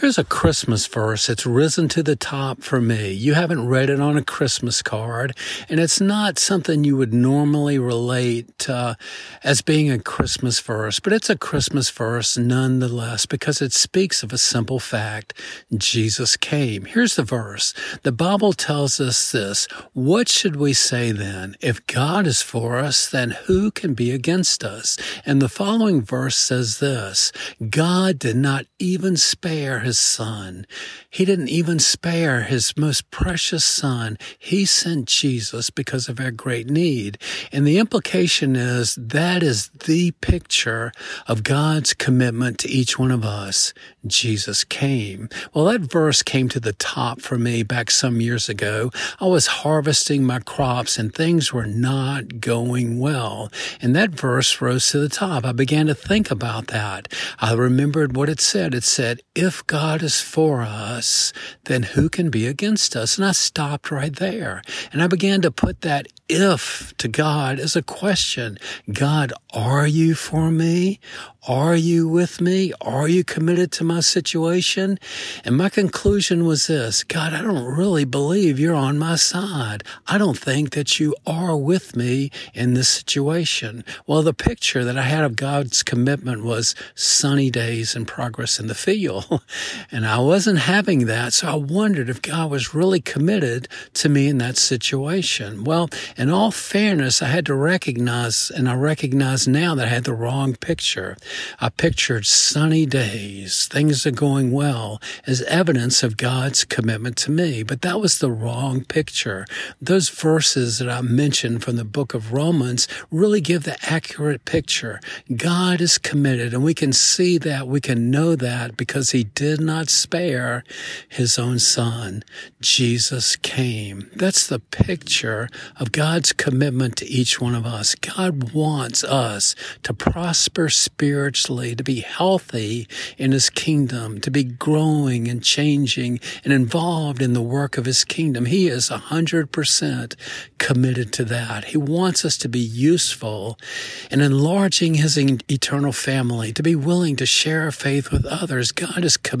Here's a Christmas verse. It's risen to the top for me. You haven't read it on a Christmas card, and it's not something you would normally relate uh, as being a Christmas verse, but it's a Christmas verse nonetheless because it speaks of a simple fact. Jesus came. Here's the verse. The Bible tells us this. What should we say then? If God is for us, then who can be against us? And the following verse says this. God did not even spare his son. He didn't even spare his most precious son. He sent Jesus because of our great need. And the implication is that is the picture of God's commitment to each one of us. Jesus came. Well, that verse came to the top for me back some years ago. I was harvesting my crops and things were not going well. And that verse rose to the top. I began to think about that. I remembered what it said. It said, if God is for us, then who can be against us? And I stopped right there. And I began to put that if to God as a question. God, are you for me? Are you with me? Are you committed to my situation? And my conclusion was this God, I don't really believe you're on my side. I don't think that you are with me in this situation. Well, the picture that I had of God's commitment was sunny days and progress in the field. and I wasn't having that. So I wondered if God was really committed to me in that situation. Well, in all fairness, I had to recognize, and I recognize now that I had the wrong picture. I pictured sunny days, things are going well, as evidence of God's commitment to me. But that was the wrong picture. Those verses that I mentioned from the book of Romans really give the accurate picture. God is committed, and we can see that, we can know that because he did not spare his own son. Jesus came. That's the picture of God's commitment to each one of us. God wants us to prosper spiritually to be healthy in His kingdom, to be growing and changing and involved in the work of His kingdom. He is a hundred percent committed to that. He wants us to be useful in enlarging His eternal family, to be willing to share our faith with others. God is committed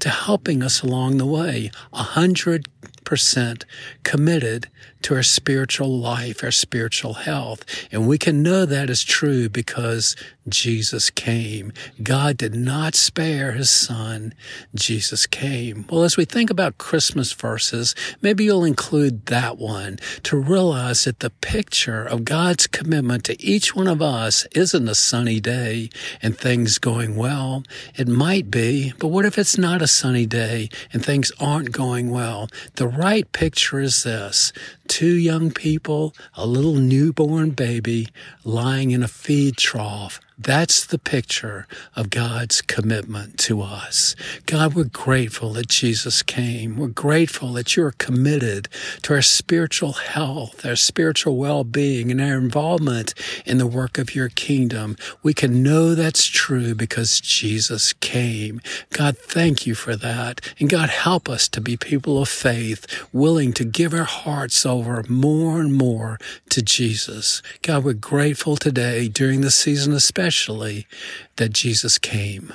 to helping us along the way. A hundred percent committed to our spiritual life, our spiritual health. And we can know that is true because Jesus came. God did not spare his son. Jesus came. Well, as we think about Christmas verses, maybe you'll include that one to realize that the picture of God's commitment to each one of us isn't a sunny day and things going well. It might be, but what if it's not a sunny day and things aren't going well? The right picture is this. Two young people, a little newborn baby lying in a feed trough that's the picture of God's commitment to us. God, we're grateful that Jesus came. We're grateful that you're committed to our spiritual health, our spiritual well-being, and our involvement in the work of your kingdom. We can know that's true because Jesus came. God, thank you for that. And God, help us to be people of faith, willing to give our hearts over more and more to Jesus. God, we're grateful today during the season, especially especially that Jesus came.